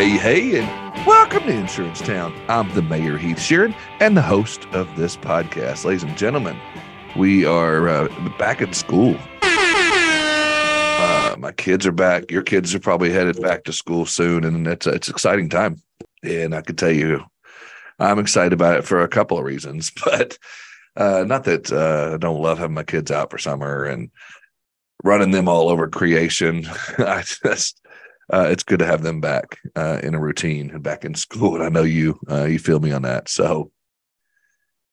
hey, hey, and welcome to Insurance Town. I'm the mayor, Heath Sherrod, and the host of this podcast. Ladies and gentlemen, we are uh, back in school. Uh, my kids are back. Your kids are probably headed back to school soon, and it's it's an exciting time. And I can tell you, I'm excited about it for a couple of reasons, but uh, not that uh, I don't love having my kids out for summer and running them all over creation. I just uh, it's good to have them back uh, in a routine and back in school. And I know you uh, you feel me on that. So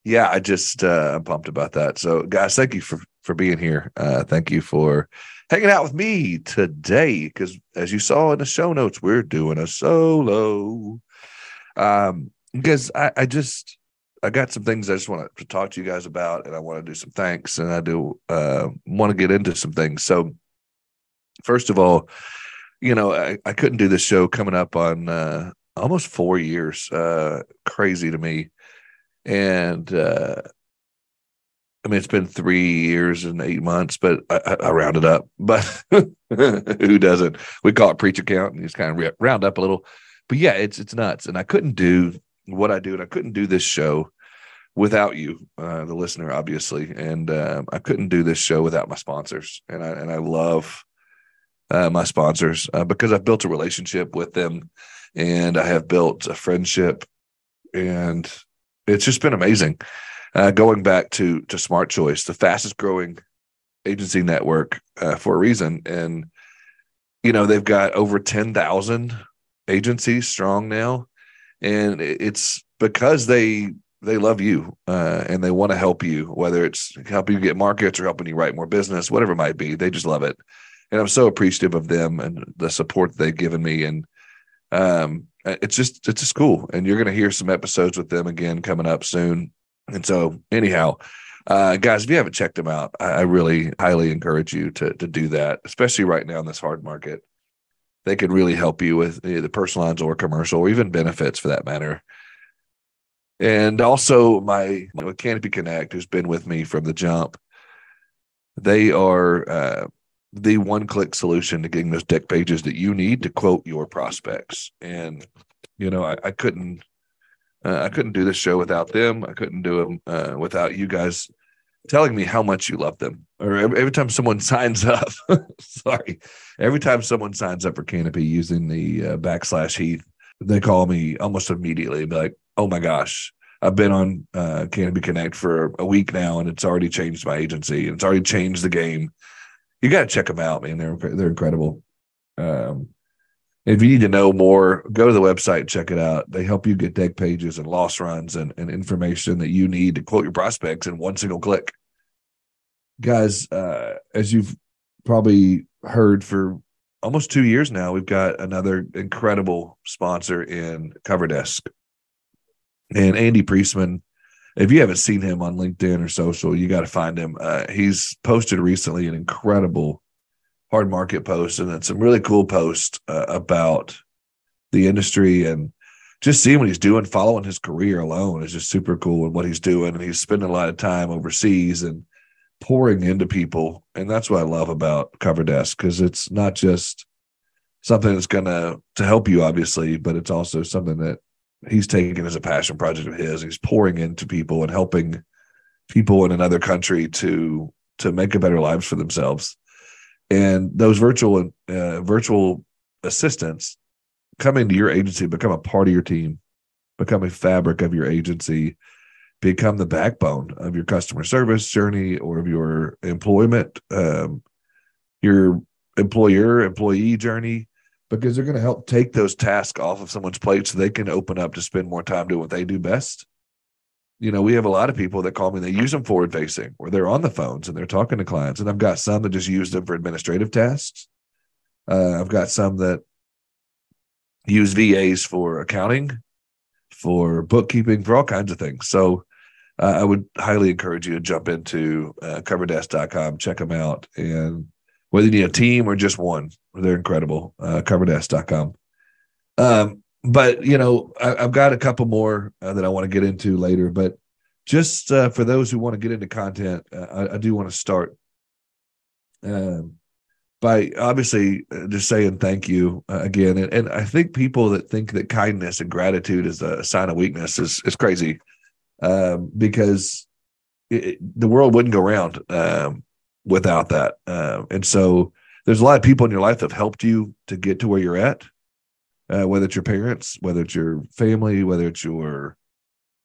yeah, I just uh, I'm pumped about that. So guys, thank you for for being here. Uh, thank you for hanging out with me today. Because as you saw in the show notes, we're doing a solo. Um, because I, I just I got some things I just want to talk to you guys about, and I want to do some thanks, and I do uh, want to get into some things. So, first of all, you know, I, I couldn't do this show coming up on uh, almost four years. Uh, crazy to me, and uh, I mean, it's been three years and eight months, but I, I rounded up. But who doesn't? We call it preacher count, and just kind of round up a little. But yeah, it's it's nuts, and I couldn't do what I do, and I couldn't do this show without you, uh, the listener, obviously, and uh, I couldn't do this show without my sponsors, and I and I love uh, my sponsors uh, because I've built a relationship with them, and I have built a friendship, and it's just been amazing. Uh, going back to to Smart Choice, the fastest growing agency network uh, for a reason, and you know they've got over ten thousand agencies strong now. And it's because they they love you uh, and they want to help you whether it's helping you get markets or helping you write more business whatever it might be they just love it and i'm so appreciative of them and the support they've given me. And um, it's just it's just cool. And you're going to hear some episodes with them again coming up soon. And so anyhow uh, guys if you haven't checked them out I, I really highly encourage you to to do that especially right now in this hard market. They could really help you with the personal lines or commercial or even benefits for that matter. And also my Canopy Connect, who's been with me from the jump, they are uh, the one-click solution to getting those deck pages that you need to quote your prospects. And you know, I, I couldn't, uh, I couldn't do this show without them. I couldn't do it uh, without you guys telling me how much you love them. Or every, every time someone signs up, sorry, every time someone signs up for Canopy using the uh, backslash Heath, they call me almost immediately and be like, oh my gosh, I've been on uh, Canopy Connect for a week now and it's already changed my agency and it's already changed the game. You got to check them out, man. They're, they're incredible. Um, if you need to know more, go to the website, check it out. They help you get deck pages and loss runs and, and information that you need to quote your prospects in one single click. Guys, uh, as you've probably heard for almost two years now, we've got another incredible sponsor in CoverDesk. And Andy Priestman, if you haven't seen him on LinkedIn or social, you got to find him. Uh, he's posted recently an incredible hard market post and then some really cool posts uh, about the industry and just seeing what he's doing, following his career alone is just super cool and what he's doing. And he's spending a lot of time overseas and pouring into people. And that's what I love about CoverDesk because it's not just something that's going to to help you, obviously, but it's also something that he's taking as a passion project of his. He's pouring into people and helping people in another country to to make a better lives for themselves and those virtual uh, virtual assistants come into your agency become a part of your team become a fabric of your agency become the backbone of your customer service journey or of your employment um, your employer employee journey because they're going to help take those tasks off of someone's plate so they can open up to spend more time doing what they do best you know, we have a lot of people that call me, they use them forward facing or they're on the phones and they're talking to clients. And I've got some that just use them for administrative tasks. Uh, I've got some that use VAs for accounting, for bookkeeping, for all kinds of things. So uh, I would highly encourage you to jump into uh, coverdesk.com, check them out. And whether you need a team or just one, they're incredible. Uh, coverdesk.com. Um, but you know, I, have got a couple more uh, that I want to get into later. But just uh, for those who want to get into content, uh, I, I, do want to start um, by obviously uh, just saying thank you uh, again. And, and I think people that think that kindness and gratitude is a sign of weakness is is crazy, um, because it, the world wouldn't go around um, without that. Uh, and so there's a lot of people in your life that have helped you to get to where you're at, uh, whether it's your parents, whether it's your family, whether it's your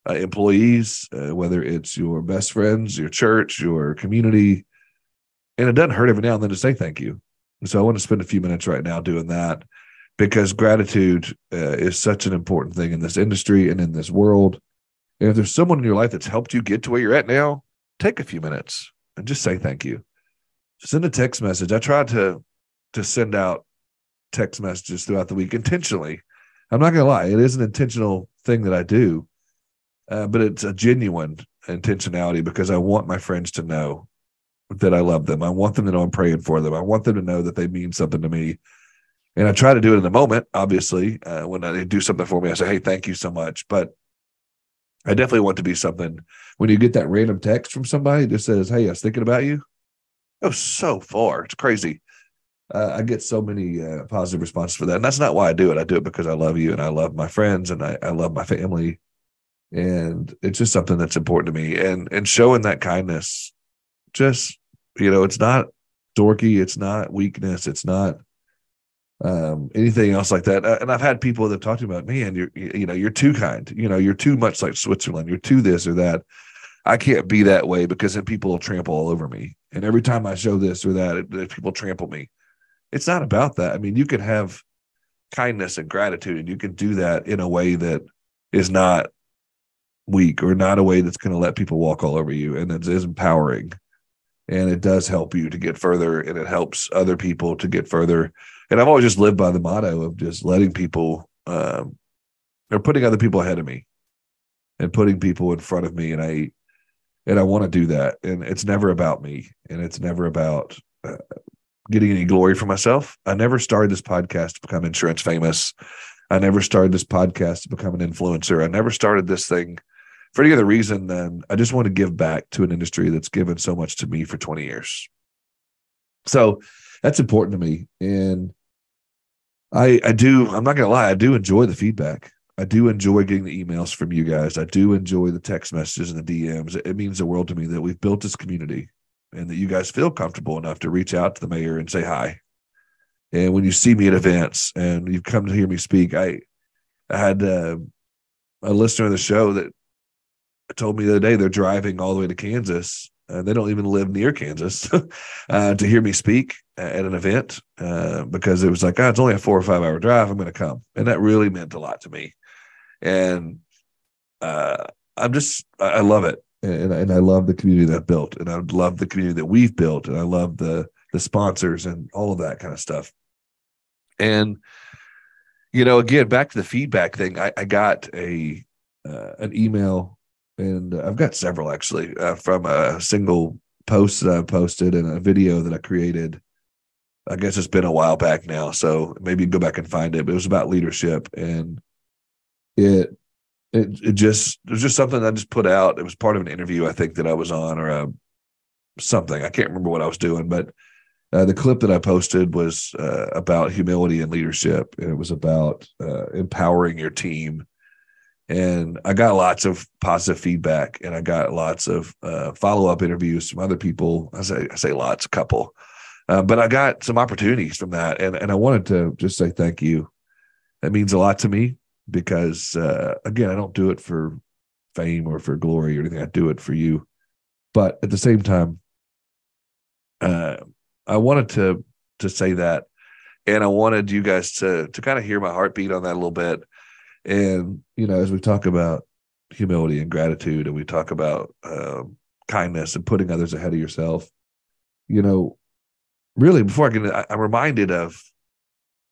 uh, employees, uh, whether it's your best friends, your church, your community. And it doesn't hurt every now and then to say thank you. And so I want to spend a few minutes right now doing that because gratitude uh, is such an important thing in this industry and in this world. And if there's someone in your life that's helped you get to where you're at now, take a few minutes and just say thank you. Send a text message. I tried to to send out text messages throughout the week intentionally. I'm not gonna lie, it is an intentional thing that I do, uh, but it's a genuine intentionality because I want my friends to know that I love them. I want them to know I'm praying for them. I want them to know that they mean something to me. And I try to do it in the moment, obviously. Uh, when they do something for me, I say, hey, thank you so much. But I definitely want to be something when you get that random text from somebody that says, hey, I was thinking about you. Oh, so far. It's crazy. Uh, I get so many uh, positive responses for that. And that's not why I do it. I do it because I love you and I love my friends and I, I love my family. And it's just something that's important to me. And and showing that kindness just you know it's not dorky it's not weakness it's not um, anything else like that uh, and i've had people that talk to me about man you're you know you're too kind you know you're too much like switzerland you're too this or that i can't be that way because then people will trample all over me and every time i show this or that it, people trample me. It's not about that. I mean you can have kindness and gratitude and you can do that in a way that is not weak or not a way that's going to let people walk all over you and it is empowering. And it does help you to get further and it helps other people to get further. And i've always just lived by the motto of just letting people um, or putting other people ahead of me and putting people in front of me. And i and i want to do that and it's never about me and it's never about uh, getting any glory for myself i never started this podcast to become insurance famous i never started this podcast to become an influencer i never started this thing for any other reason than I just want to give back to an industry that's given so much to me for 20 years. So that's important to me. And I I do, I'm not gonna lie, I do enjoy the feedback. I do enjoy getting the emails from you guys. I do enjoy the text messages and the DMs. It means the world to me that we've built this community and that you guys feel comfortable enough to reach out to the mayor and say hi. And when you see me at events and you've come to hear me speak, I I had uh, a listener of the show that told me the other day they're driving all the way to Kansas. Uh, they don't even live near Kansas uh, to hear me speak at an event uh, because it was like, oh, it's only a four or five hour drive. I'm going to come. And that really meant a lot to me. And uh, I'm just, I love it. And, and I love the community that I've built. And I love the community that we've built. And I love the, the sponsors and all of that kind of stuff. And, you know, again, back to the feedback thing, I, I got a, uh, an email and I've got several actually uh, from a single post that I posted and a video that I created. I guess it's been a while back now, so maybe go back and find it. But it was about leadership, and it it it just it just something I just put out. It was part of an interview I think that I was on or a, uh, something. I can't remember what I was doing, but uh, the clip that I posted was uh, about humility and leadership, and it was about uh, empowering your team and I got lots of positive feedback, and I got lots of uh, follow up interviews from other people. I say I say lots, a couple, uh, but I got some opportunities from that, and and I wanted to just say thank you. That means a lot to me because uh, again, I don't do it for fame or for glory or anything. I do it for you, but at the same time, uh, I wanted to to say that, and I wanted you guys to to kind of hear my heartbeat on that a little bit and, you know, as we talk about humility and gratitude and we talk about um, kindness and putting others ahead of yourself, you know, really before I get I'm reminded of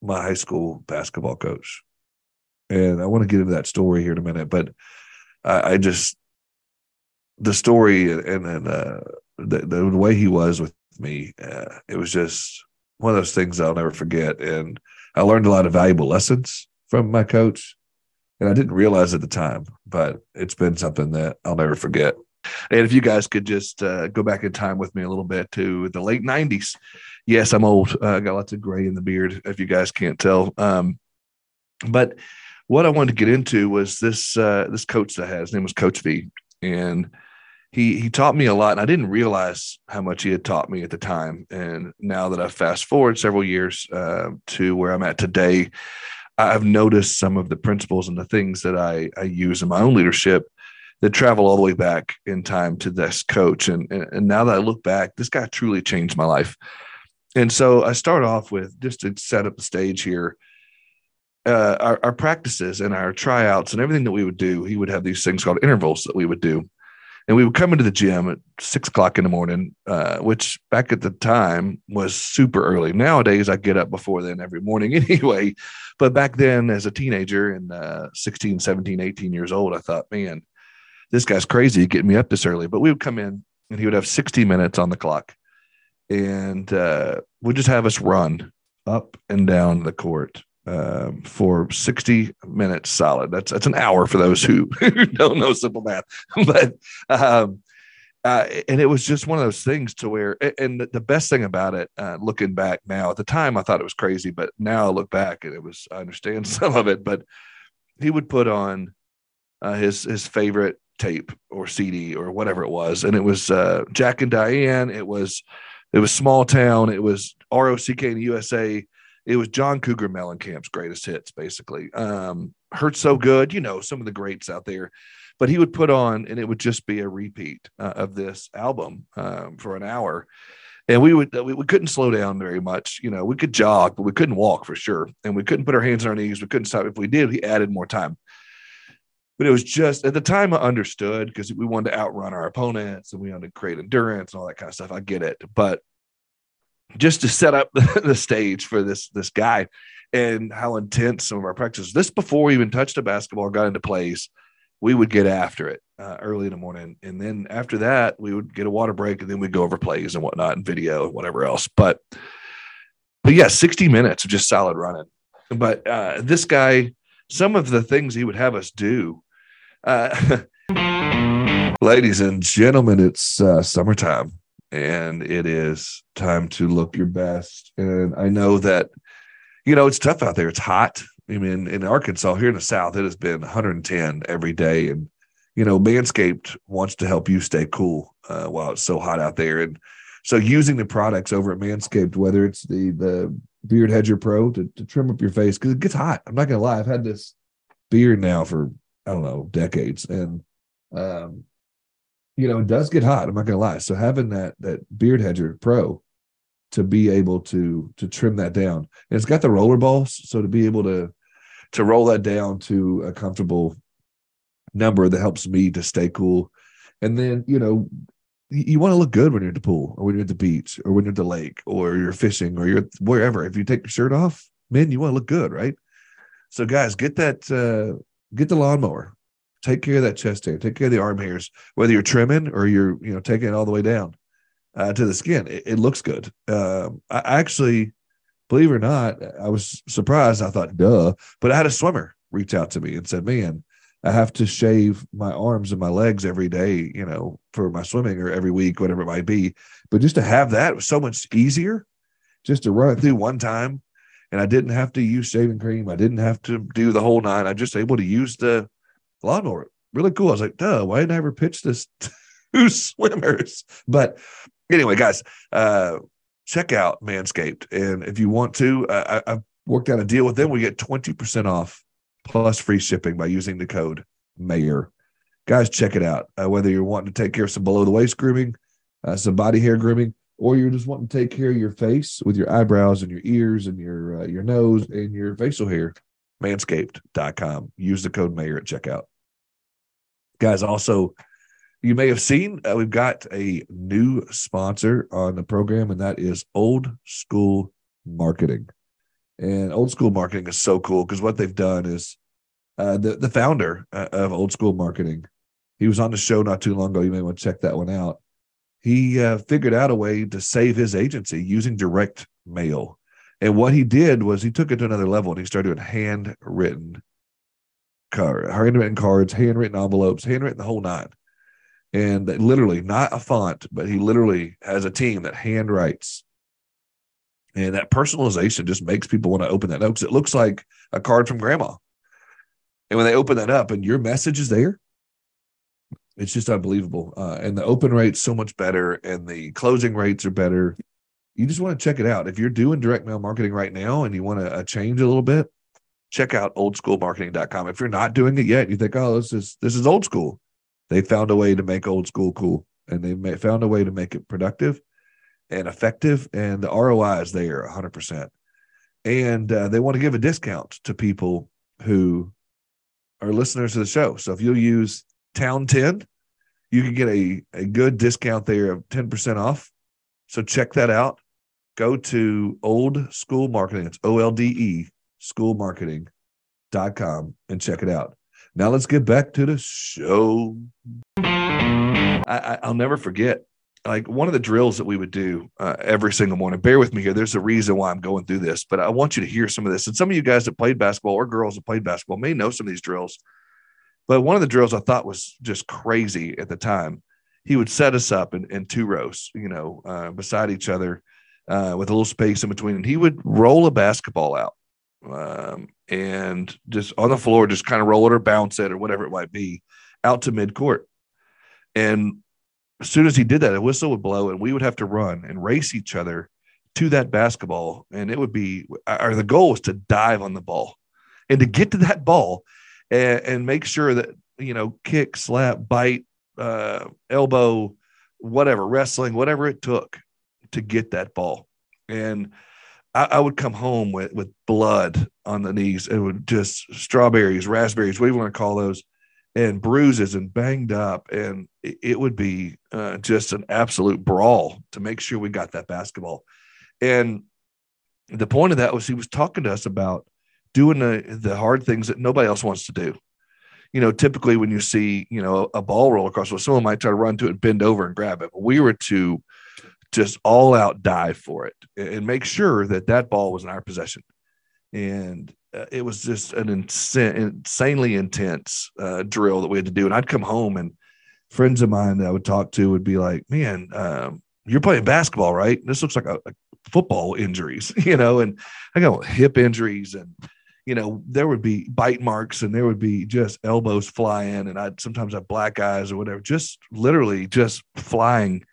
my high school basketball coach. And I want to get into that story here in a minute, but I, I just, the story and, and uh, the, the way he was with me, uh, it was just one of those things I'll never forget. And I learned a lot of valuable lessons from my coach and I didn't realize at the time, but it's been something that I'll never forget. And if you guys could just uh, go back in time with me a little bit to the late 90s. Yes, I'm old. Uh, I got lots of gray in the beard, if you guys can't tell. Um, but what I wanted to get into was this uh, this coach that I had. His name was Coach V, and he he taught me a lot. And I didn't realize how much he had taught me at the time. And now that I've fast forward several years uh, to where I'm at today, I've noticed some of the principles and the things that I, I use in my own leadership that travel all the way back in time to this coach. And, and, and now that I look back, this guy truly changed my life. And so I start off with just to set up the stage here. Uh, our, our practices and our tryouts and everything that we would do, he would have these things called intervals that we would do and we would come into the gym at six o'clock in the morning, uh, which back at the time was super early. Nowadays, I get up before then every morning anyway. But back then, as a teenager and uh, 16, 17, 18 years old, I thought, man, this guy's crazy getting me up this early. But we would come in and he would have 60 minutes on the clock and uh, would just have us run up and down the court um, for 60 minutes solid. That's that's an hour for those who, don't know simple math. but um, uh, and it was just one of those things to where, and the best thing about it, uh, looking back now, at the time I thought it was crazy, but now I look back and it was I understand some of it. But he would put on uh, his his favorite tape or CD or whatever it was, and it was uh, Jack and Diane. It was it was Small Town. It was ROCK in the USA it was John Cougar Mellencamp's greatest hits, basically. Um, Hurt So Good, you know, some of the greats out there. But he would put on, and it would just be a repeat uh, of this album um, for an hour. And we would we, we couldn't slow down very much. You know, we could jog, but we couldn't walk for sure. And we couldn't put our hands on our knees. We couldn't stop. If we did, he added more time. But it was just at the time I understood because we wanted to outrun our opponents and we wanted to create endurance and all that kind of stuff. I get it. But just to set up the, stage for this this guy and how intense some of our practices. This before we even touched a basketball, got into plays, we would get after it uh, early in the morning, and then after that, we would get a water break, and then we'd go over plays and whatnot, and video and whatever else. But but yeah, sixty minutes of just solid running. But uh, this guy, some of the things he would have us do. Uh, ladies and gentlemen, it's uh, summertime and it is time to look your best. And I know that, you know, it's tough out there. It's hot. I mean, in Arkansas, here in the South, it has been 110 every day. And, you know, Manscaped wants to help you stay cool uh, while it's so hot out there. And so using the products over at Manscaped, whether it's the, the Beard Hedger Pro to, to trim up your face, because it gets hot. I'm not going to lie. I've had this beard now for, I don't know, decades. And, um, you know, it does get hot. I'm not gonna lie. So having that that beard hedger pro to be able to to trim that down, and it's got the roller balls, so to be able to to roll that down to a comfortable number that helps me to stay cool. And then you know, you, want to look good when you're at the pool or when you're at the beach or when you're at the lake or you're fishing or you're wherever. If you take your shirt off, man, you want to look good, right? So guys, get that uh, get the lawnmower take care of that chest hair, take care of the arm hairs, whether you're trimming or you're, you know, taking it all the way down uh, to the skin. It, it looks good. Um, I actually, believe it or not, I was surprised. I thought, duh, but I had a swimmer reach out to me and said, man, I have to shave my arms and my legs every day, you know, for my swimming or every week, whatever it might be. But just to have that was so much easier just to run it through one time. And I didn't have to use shaving cream. I didn't have to do the whole nine. I just able to use the lawnmower. Really cool. I was like, duh, why didn't I ever pitch this to swimmers? But anyway, guys, uh, check out Manscaped. And if you want to, uh, I, have worked out a deal with them. We get 20% off plus free shipping by using the code MAYOR. Guys, check it out. Uh, whether you're wanting to take care of some below the waist grooming, uh, some body hair grooming, or you're just wanting to take care of your face with your eyebrows and your ears and your uh, your nose and your facial hair, manscaped.com. Use the code MAYOR at checkout. Guys, also, you may have seen uh, we've got a new sponsor on the program, and that is Old School Marketing. And Old School Marketing is so cool because what they've done is uh, the, the founder uh, of Old School Marketing, he was on the show not too long ago. You may want to check that one out. He uh, figured out a way to save his agency using direct mail. And what he did was he took it to another level and he started doing handwritten card, handwritten cards, handwritten envelopes, handwritten the whole nine. and literally not a font, but he literally has a team that handwrites. And that personalization just makes people want to open that note because it looks like a card from grandma. And when they open that up and your message is there, it's just unbelievable. Uh, and the open rate's so much better, and the closing rates are better. You just want to check it out. If you're doing direct mail marketing right now and you want to uh, change a little bit, check out oldschoolmarketing.com. If you're not doing it yet, you think, oh, this is this is old school. They found a way to make old school cool, and they found a way to make it productive and effective, and the ROI is there 100. percent And uh, they want to give a discount to people who are listeners to the show. So if you'll use Town 10, you can get a, a good discount there of 10% off. So check that out. Go to old school marketing. It's O L D E schoolmarketing.com and check it out. Now let's get back to the show. I, will never forget like one of the drills that we would do uh, every single morning. Bear with me here. There's a reason why I'm going through this, but I want you to hear some of this. And some of you guys that played basketball or girls that played basketball may know some of these drills. But one of the drills I thought was just crazy at the time. He would set us up in, in two rows, you know, uh, beside each other uh, with a little space in between. And he would roll a basketball out um, and just on the floor, just kind of roll it or bounce it or whatever it might be out to mid court. And as soon as he did that, a whistle would blow and we would have to run and race each other to that basketball. And it would be, or the goal was to dive on the ball and to get to that ball and, and make sure that, you know, kick, slap, bite, uh, elbow, whatever, wrestling, whatever it took to get that ball. And I, I, would come home with, with blood on the knees. It would just strawberries, raspberries, what do you want to call those? and bruises and banged up. And it would be uh, just an absolute brawl to make sure we got that basketball. And the point of that was he was talking to us about doing the, the hard things that nobody else wants to do. You know, typically when you see, you know, a ball roll across, well, someone might try to run to it and bend over and grab it. But we were to just all out dive for it and make sure that that ball was in our possession. And uh, it was just an insane, insanely intense uh, drill that we had to do. And I'd come home and friends of mine that I would talk to would be like, man, um, you're playing basketball, right? This looks like a, a, football injuries, you know, and I got hip injuries and, you know, there would be bite marks and there would be just elbows flying and I'd sometimes have black eyes or whatever, just literally just flying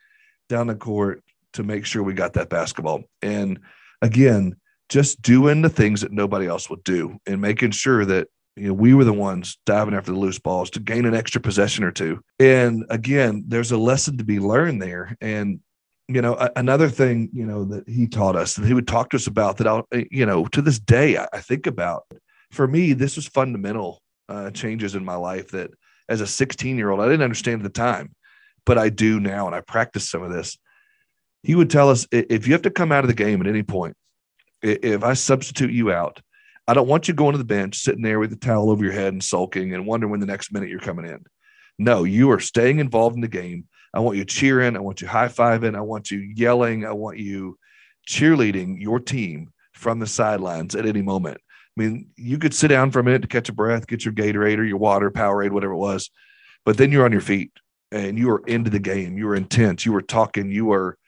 down the court to make sure we got that basketball. And again, just doing the things that nobody else would do and making sure that you know we were the ones diving after the loose balls to gain an extra possession or two. And again there's a lesson to be learned there. And you know a- another thing you know that he taught us that he would talk to us about that i'll you know to this day i, I think about for me this was fundamental uh, changes in my life that as a 16 year old i didn't understand at the time but i do now and i practice some of this he would tell us if you have to come out of the game at any point if I substitute you out, I don't want you going to the bench, sitting there with the towel over your head and sulking and wondering when the next minute you're coming in. No, you are staying involved in the game. I want you cheering. I want you high fiving. I want you yelling. I want you cheerleading your team from the sidelines at any moment. I mean, you could sit down for a minute to catch a breath, get your Gatorade or your water, Powerade, whatever it was, but then you're on your feet and you are into the game. You are intense. You are talking. You are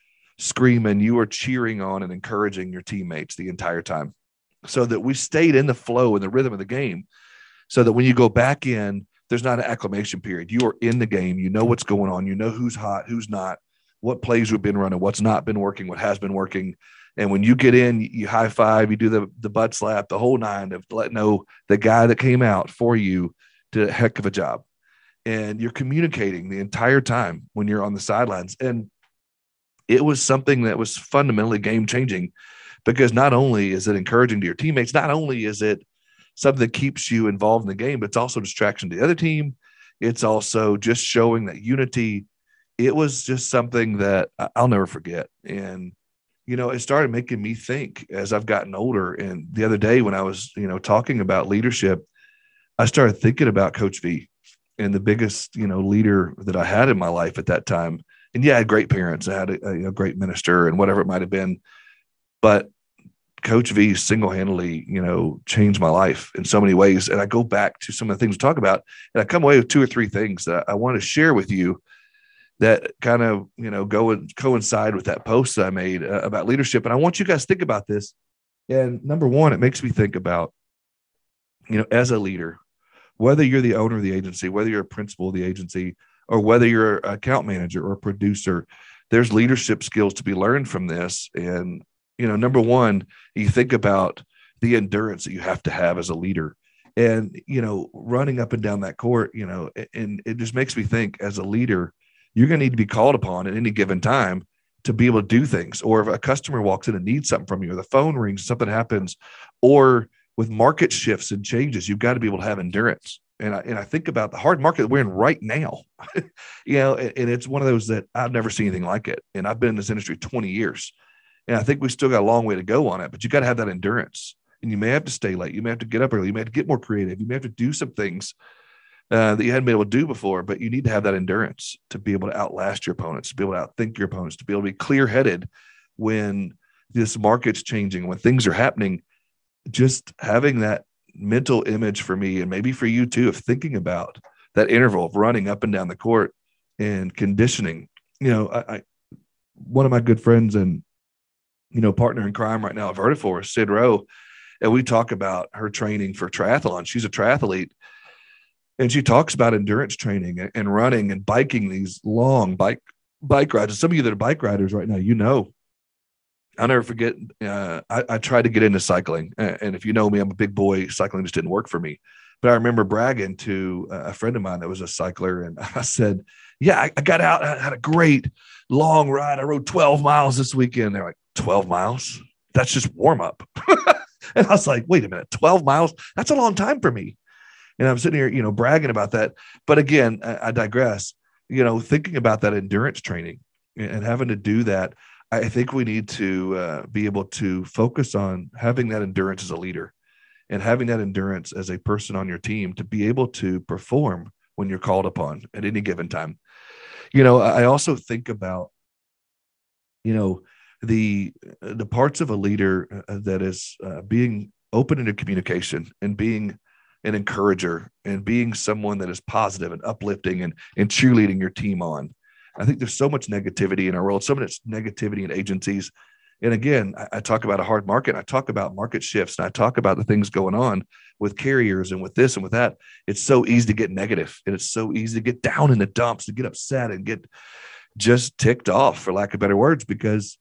screaming, you are cheering on and encouraging your teammates the entire time so that we stayed in the flow and the rhythm of the game so that when you go back in, there's not an acclimation period. You are in the game. You know what's going on. You know who's hot, who's not, what plays we've been running, what's not been working, what has been working. And when you get in, you high five, you do the, the butt slap, the whole nine of let know the guy that came out for you did a heck of a job. And you're communicating the entire time when you're on the sidelines. And it was something that was fundamentally game changing because not only is it encouraging to your teammates, not only is it something that keeps you involved in the game, but it's also distraction to the other team. It's also just showing that unity. It was just something that I'll never forget. And, you know, it started making me think as I've gotten older. And the other day when I was, you know, talking about leadership, I started thinking about Coach V and the biggest, you know, leader that I had in my life at that time and yeah, I had great parents. I had a, a great minister and whatever it might have been. But Coach V single handedly, you know, changed my life in so many ways. And I go back to some of the things we talk about, and I come away with two or three things that I want to share with you that kind of you know go and coincide with that post that I made uh, about leadership. And I want you guys to think about this. And number one, it makes me think about, you know, as a leader, whether you're the owner of the agency, whether you're a principal of the agency, or whether you're an account manager or a producer, there's leadership skills to be learned from this. And you know, number one, you think about the endurance that you have to have as a leader and you know running up and down that court you know and it just makes me think as a leader you're going to need to be called upon at any given time to be able to do things. Or if a customer walks in and needs something from you, or the phone rings, something happens, or with market shifts and changes, you've got to be able to have endurance. And I, and I think about the hard market we're in right now, you know, and, and it's one of those that I've never seen anything like it. And I've been in this industry 20 years. And I think we still got a long way to go on it, but you got to have that endurance. And you may have to stay late. You may have to get up early. You may have to get more creative. You may have to do some things uh, that you hadn't been able to do before. But you need to have that endurance to be able to outlast your opponents, to be able to outthink your opponents, to be able to be clear headed when this market's changing, when things are happening. Just having that mental image for me, and maybe for you too, of thinking about that interval of running up and down the court and conditioning. You know, I, I one of my good friends and you know partner in crime right now at Vertafore, Sid Rowe, and we talk about her training for triathlon. She's a triathlete and she talks about endurance training and running and biking these long bike bike rides. And some of you that are bike riders right now, you know, I'll never forget. Uh, I, I, tried to get into cycling, and if you know me, I'm a big boy. Cycling just didn't work for me. But I remember bragging to a friend of mine that was a cycler, and I said, "Yeah, I, I got out. I had a great long ride. I rode 12 miles this weekend." They're like, "12 miles? That's just warm up." and I was like, "Wait a minute, 12 miles? That's a long time for me." And I'm sitting here, you know, bragging about that. But again, I, I digress. You know, thinking about that endurance training and having to do that, I think we need to uh, be able to focus on having that endurance as a leader and having that endurance as a person on your team to be able to perform when you're called upon at any given time. You know, I also think about, you know, the the parts of a leader uh, that is uh, being open into communication and being an encourager and being someone that is positive and uplifting and, and cheerleading your team on. I think there's so much negativity in our world, so much negativity in agencies. And again, I, I talk about a hard market. I talk about market shifts and I talk about the things going on with carriers and with this and with that. It's so easy to get negative and it's so easy to get down in the dumps, to get upset and get just ticked off, for lack of better words, because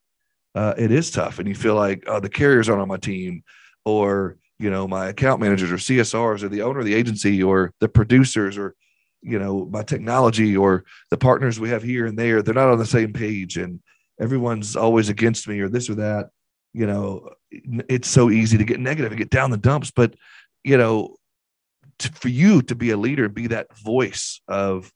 uh, it is tough. And you feel like, oh, the carriers aren't on my team or you know my account managers or csrs or the owner of the agency or the producers or you know my technology or the partners we have here and there they're not on the same page and everyone's always against me or this or that you know it's so easy to get negative and get down the dumps. But you know to, for you to be a leader be that voice of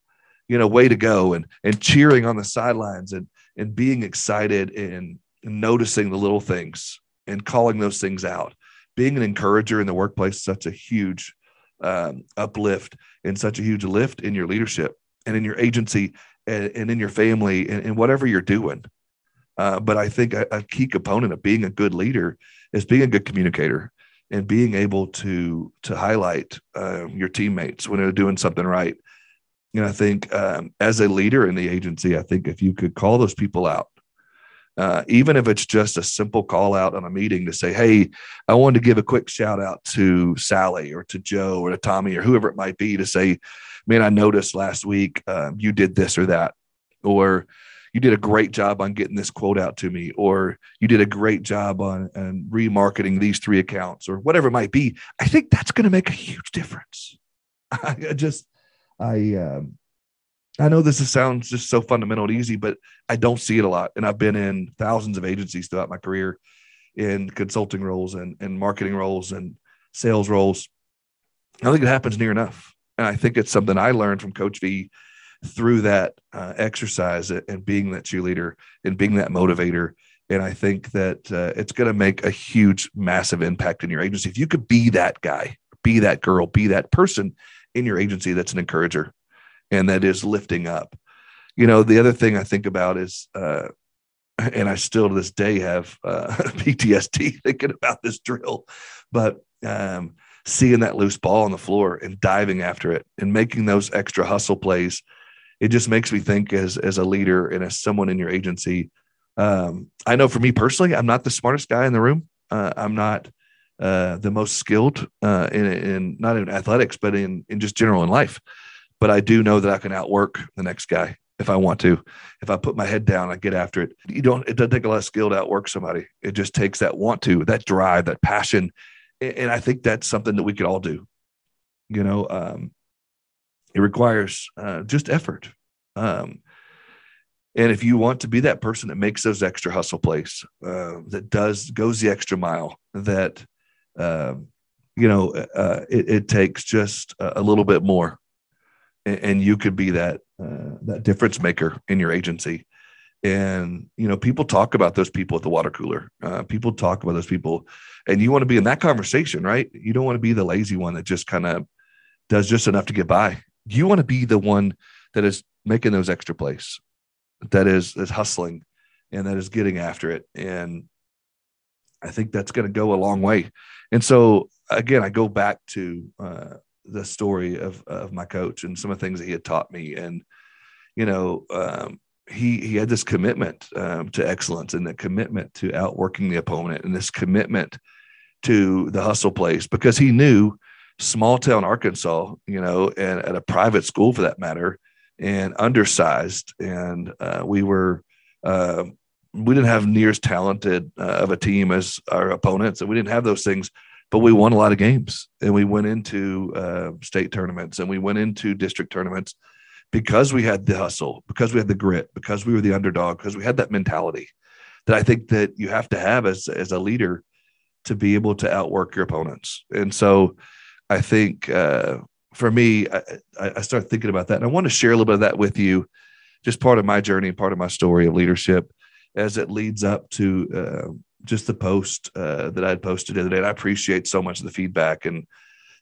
you know way to go and and cheering on the sidelines and and being excited and, and noticing the little things and calling those things out. Being an encourager in the workplace is such a huge um, uplift and such a huge lift in your leadership and in your agency and, and in your family and, and, whatever you're doing. Uh, but I think a, a, key component of being a good leader is being a good communicator and being able to to highlight uh, your teammates when they're doing something right. And I think um, as a leader in the agency, I think if you could call those people out uh, even if it's just a simple call out on a meeting to say, Hey, I wanted to give a quick shout out to Sally or to Joe or to Tommy or whoever it might be to say, Man, I noticed last week um, you did this or that, or you did a great job on getting this quote out to me, or you did a great job on, on remarketing these three accounts, or whatever it might be. I think that's going to make a huge difference. I just, I, um, I know this sounds just so fundamental and easy, but I don't see it a lot. And I've been in thousands of agencies throughout my career in consulting roles and, and marketing roles and sales roles. I think it happens near enough. And I think it's something I learned from Coach V through that uh, exercise and being that cheerleader and being that motivator. And I think that uh, it's going to make a huge, massive impact in your agency. If you could be that guy, be that girl, be that person in your agency that's an encourager and that is lifting up. You know, the other thing I think about is, uh, and I still to this day have uh, PTSD thinking about this drill, but um, seeing that loose ball on the floor and diving after it and making those extra hustle plays it just makes me think as as a leader and as someone in your agency. Um, I know for me personally, I'm not the smartest guy in the room. Uh, I'm not uh, the most skilled uh, in, in not in athletics, but in in just general in life. But I do know that I can outwork the next guy if I want to. If I put my head down, I get after it. You don't. It doesn't take a lot of skill to outwork somebody. It just takes that want to, that drive, that passion, and I think that's something that we could all do. You know, um, it requires uh, just effort. Um, and if you want to be that person that makes those extra hustle plays, uh, that does goes the extra mile, that uh, you know, uh, it, it, takes just a, little bit more, and, you could be that uh, that difference maker in your agency. And you know, people talk about those people at the water cooler. Uh, people talk about those people, and you want to be in that conversation, right? You don't want to be the lazy one that just kind of does just enough to get by. You want to be the one that is making those extra plays, that is is hustling, and that is getting after it. And I think that's going to go a long way. And so again, I go back to uh, the story of of my coach and some of the things that he had taught me, and you know, um, he he had this commitment um, to excellence and the commitment to outworking the opponent, and this commitment to the hustle place because he knew small town Arkansas, you know, and at a private school for that matter, and undersized, and uh, we were. Uh, we didn't have near as talented uh, of a team as our opponents, and we didn't have those things but we won a lot of games and we went into uh, state tournaments and we went into district tournaments because we had the hustle because we had the grit because we were the underdog because we had that mentality that i think that you have to have as, as a leader to be able to outwork your opponents. And so i think uh, for me I, I start thinking about that and i want to share a little bit of that with you just part of my journey part of my story of leadership as it leads up to uh, just the post uh, that I'd posted the other day. And I appreciate so much of the feedback. And,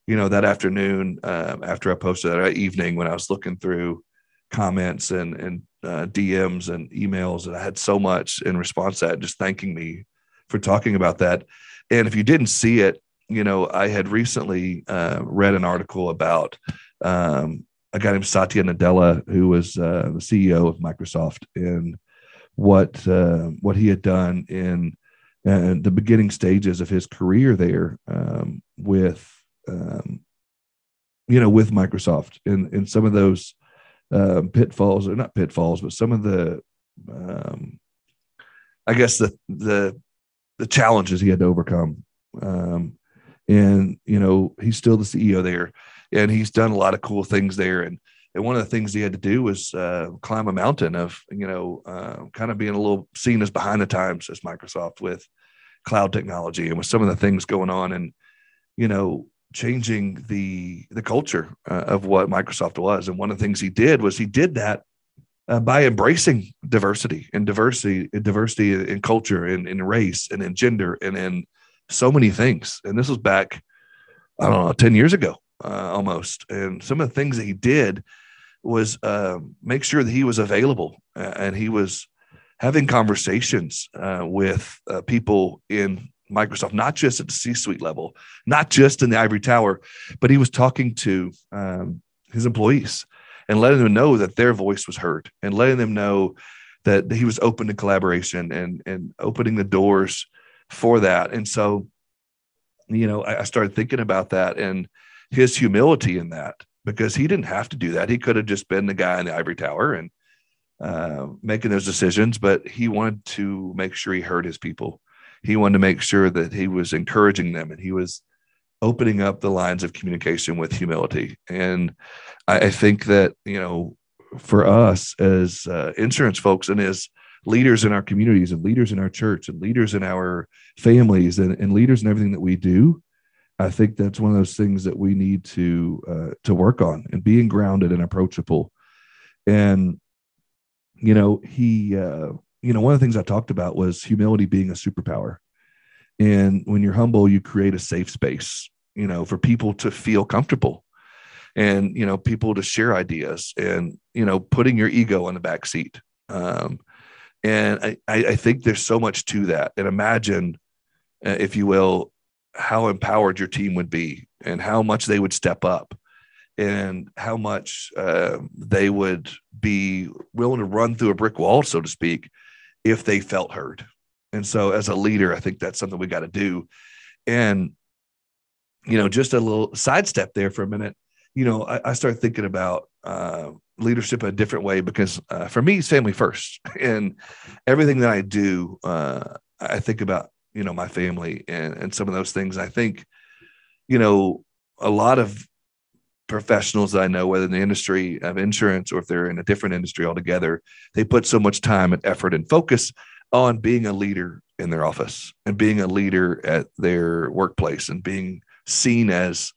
you know, that afternoon, um, after I posted that evening, when I was looking through comments and, and uh, DMs and emails, and I had so much in response to that, just thanking me for talking about that. And if you didn't see it, you know, I had recently uh, read an article about um, a guy named Satya Nadella, who was uh, the CEO of Microsoft, and what uh, what he had done in and the beginning stages of his career there um, with um, you know with Microsoft and and some of those um, pitfalls or not pitfalls but some of the um, I guess the the the challenges he had to overcome. Um, and you know he's still the CEO there and he's done a lot of cool things there. And and one of the things he had to do was uh, climb a mountain of you know uh, kind of being a little seen as behind the times as Microsoft with cloud technology and with some of the things going on and you know changing the the culture uh, of what Microsoft was. And one of the things he did was he did that uh, by embracing diversity and diversity, and diversity in culture and in race and in gender and in so many things. And this was back, I don't know, 10 years ago uh, almost. And some of the things that he did was uh, make sure that he was available uh, and he was having conversations uh, with uh, people in Microsoft, not just at the C suite level, not just in the ivory tower, but he was talking to um, his employees and letting them know that their voice was heard and letting them know that he was open to collaboration and, and opening the doors for that. And so, you know, I, I started thinking about that and his humility in that because he didn't have to do that. He could have just been the guy in the ivory tower and uh, making those decisions, but he wanted to make sure he heard his people. He wanted to make sure that he was encouraging them and he was opening up the lines of communication with humility. And I, I think that, you know, for us as uh, insurance folks and as leaders in our communities and leaders in our church and leaders in our families and, and leaders in everything that we do, I think that's one of those things that we need to uh, to work on and being grounded and approachable. And you know, he, uh, you know, one of the things I talked about was humility being a superpower. And when you're humble, you create a safe space, you know, for people to feel comfortable and, you know, people to share ideas and, you know, putting your ego on the back seat. Um, and I, I think there's so much to that. And imagine, uh, if you will, how empowered your team would be and how much they would step up and how much uh, they would be willing to run through a brick wall, so to speak, if they felt heard. And so, as a leader, I think that's something we got to do. And, you know, just a little sidestep there for a minute. You know, I, I start thinking about uh, leadership a different way because uh, for me, it's family first. And everything that I do, uh, I think about, you know, my family and, and some of those things. I think, you know, a lot of professionals that I know, whether in the industry of insurance or if they're in a different industry altogether, they put so much time and effort and focus on being a leader in their office and being a leader at their workplace and being seen as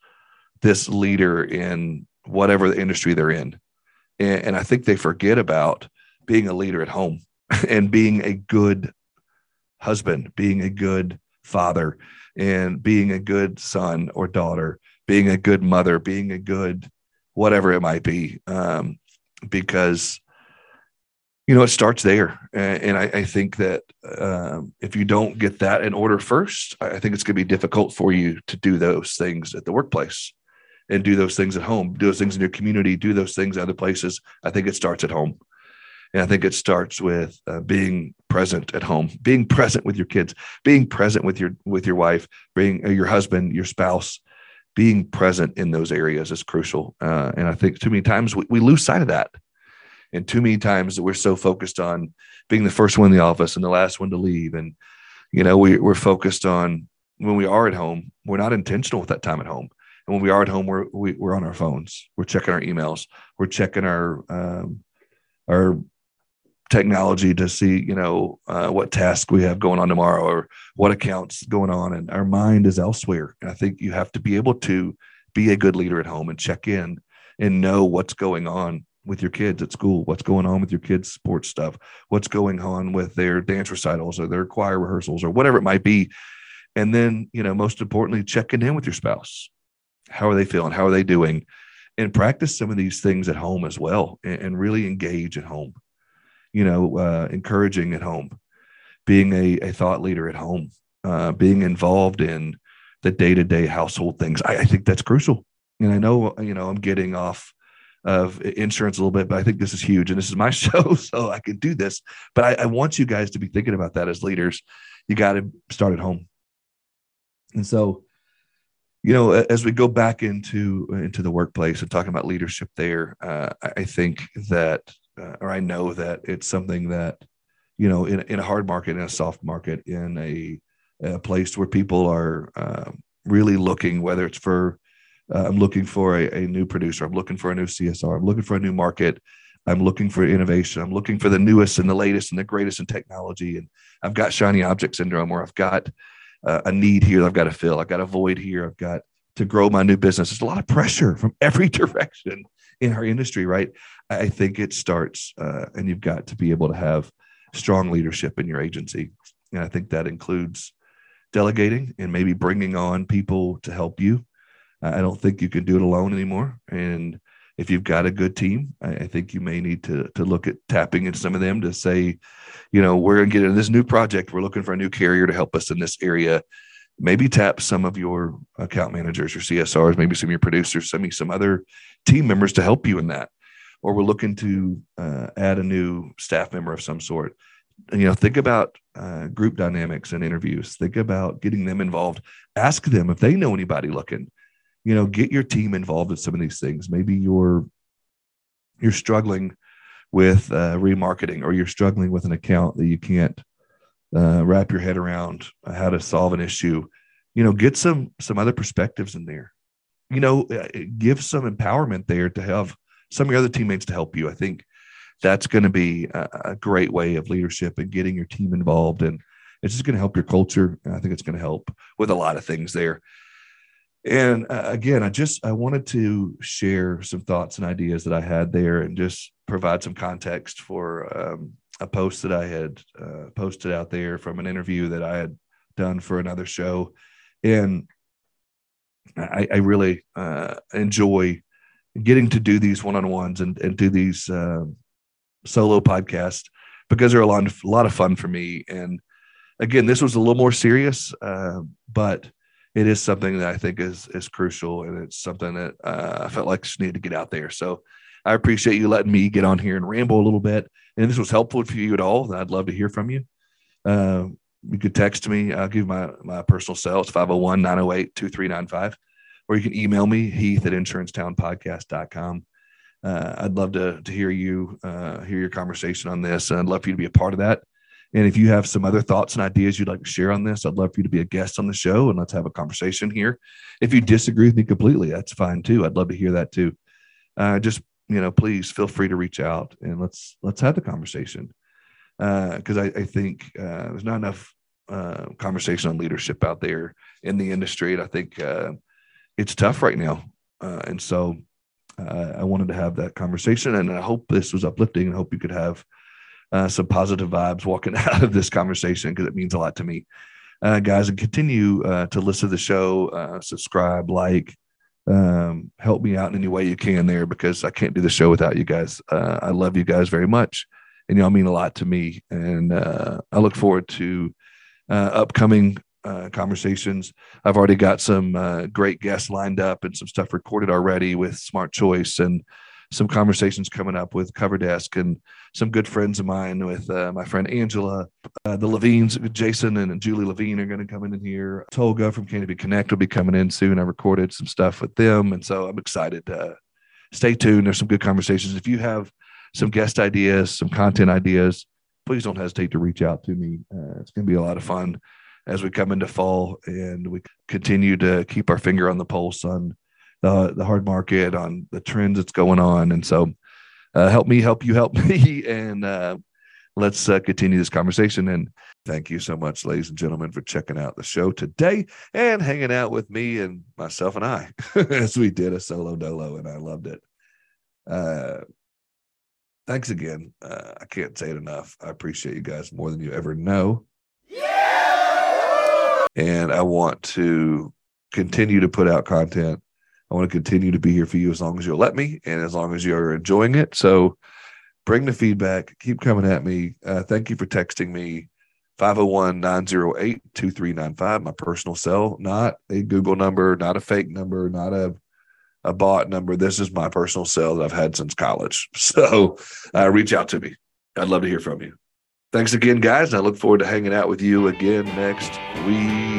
this leader in whatever the industry they're in. And, and I think they forget about being a leader at home and being a good husband, being a good father, and being a good son or daughter being a good mother, being a good whatever it might be, um, because you know it starts there. And, I, I, think that um, if you don't get that in order first, I think it's going to be difficult for you to do those things at the workplace and do those things at home, do those things in your community, do those things other places. I think it starts at home. And I think it starts with uh, being present at home, being present with your kids, being present with your with your wife, being uh, your husband, your spouse, being present in those areas is crucial. Uh, and I think too many times we, we lose sight of that. And too many times that we're so focused on being the first one in the office and the last one to leave. And, you know, we, we're focused on when we are at home, we're not intentional with that time at home. And when we are at home, we're, we, are we are on our phones, we're checking our emails, we're checking our, um, our technology to see you know uh, what task we have going on tomorrow or what accounts going on and our mind is elsewhere. And i think you have to be able to be a good leader at home and check in and know what's going on with your kids at school what's going on with your kids sports stuff what's going on with their dance recitals or their choir rehearsals or whatever it might be. And then you know most importantly checking in with your spouse. How are they feeling? How are they doing? And practice some of these things at home as well and, and really engage at home you know, uh, encouraging at home, being a, a thought leader at home, uh, being involved in the day to day household things. I, I, think that's crucial. And I know, you know, I'm getting off of insurance a little bit, but I think this is huge. And this is my show, so I can do this. But I, I want you guys to be thinking about that as leaders. You got to start at home. And so, you know, as we go back into into the workplace and talking about leadership there, uh, I think that uh, or I know that it's something that, you know, in, in a hard market, in a soft market, in a, a place where people are uh, really looking, whether it's for, uh, I'm looking for a, a, new producer, I'm looking for a new CSR, I'm looking for a new market, I'm looking for innovation, I'm looking for the newest and the latest and the greatest in technology. And I've got shiny object syndrome where I've got uh, a need here I've got to fill, I've got a void here, I've got to grow my new business. There's a lot of pressure from every direction in our industry, right? I think it starts, uh, and you've got to be able to have strong leadership in your agency. And I think that includes delegating and maybe bringing on people to help you. I don't think you can do it alone anymore. And if you've got a good team, I, think you may need to to look at tapping into some of them to say, you know, we're going to get into this new project. We're looking for a new carrier to help us in this area. Maybe tap some of your account managers, your CSRs, maybe some of your producers, some some other team members to help you in that. Or we're looking to uh, add a new staff member of some sort. You know think about uh, group dynamics and interviews. Think about getting them involved. Ask them if they know anybody looking. You know get your team involved in some of these things. Maybe you're you're struggling with uh, remarketing or you're struggling with an account that you can't uh, wrap your head around how to solve an issue you know get some some other perspectives in there you know uh, give some empowerment there to have some of your other teammates to help you. I think that's going to be a, great way of leadership and getting your team involved. And it's just going to help your culture. And I think it's going to help with a lot of things there. And uh, again, I just I wanted to share some thoughts and ideas that I had there, and just provide some context for um, a post that I had uh, posted out there from an interview that I had done for another show. And I, I really uh, enjoy getting to do these one-on-ones and, and do these uh, solo podcasts because they're a lot, of, a lot of fun for me. And again, this was a little more serious, uh, but it is something that I think is is crucial, and it's something that uh, I felt like just needed to get out there. So I appreciate you letting me get on here and ramble a little bit. And this was helpful for you at all, I'd love to hear from you. Uh, you could text me. I'll give my my personal cell. It's 501 908 2395. Or you can email me, heath at insurancetownpodcast.com. Uh, I'd love to, to hear you, uh, hear your conversation on this. I'd love for you to be a part of that. And if you have some other thoughts and ideas you'd like to share on this, I'd love for you to be a guest on the show and let's have a conversation here. If you disagree with me completely, that's fine too. I'd love to hear that too. Uh, just you know, please feel free to reach out and let's let's have the conversation because uh, I, I, think uh, there's not enough uh, conversation on leadership out there in the industry, and I think uh, it's tough right now. Uh, and so I wanted to have that conversation, and I hope this was uplifting, and I hope you could have uh, some positive vibes walking out of this conversation because it means a lot to me. Uh, guys, and continue uh, to listen to the show, uh, subscribe, like, um, help me out in any way you can there because I can't do the show without you guys. Uh, I love you guys very much, and y'all mean a lot to me. And uh, I look forward to uh, upcoming conversations. I've already got some great guests lined up and some stuff recorded already with Smart Choice and some conversations coming up with Cover Desk and some good friends of mine with uh, my friend Angela. Uh, the Levines, Jason and Julie Levine are going to come in here. Tolga from Canopy Connect will be coming in soon. I recorded some stuff with them. And so I'm excited. Uh, stay tuned. There's some good conversations. If you have some guest ideas, some content ideas, please don't hesitate to reach out to me. Uh, it's going to be a lot of fun as we come into fall and we continue to keep our finger on the pulse on the, the hard market, on the trends that's going on. And so uh, help me help you help me. And uh, let's uh, continue this conversation. And thank you so much ladies and gentlemen for checking out the show today and hanging out with me and myself and i as we did a solo dolo and i loved it. Uh, thanks again. Uh, i can't say it enough. I appreciate you guys more than you ever know. Yeah! and i want to continue to put out content I want to continue to be here for you as long as you'll let me and as long as you're enjoying it. So bring the feedback, keep coming at me. Uh, thank you for texting me 501 908 2395, my personal cell, not a Google number, not a fake number, not a a bot number. This is my personal cell that I've had since college. So uh, reach out to me. I'd love to hear from you. Thanks again, guys. And I look forward to hanging out with you again next week.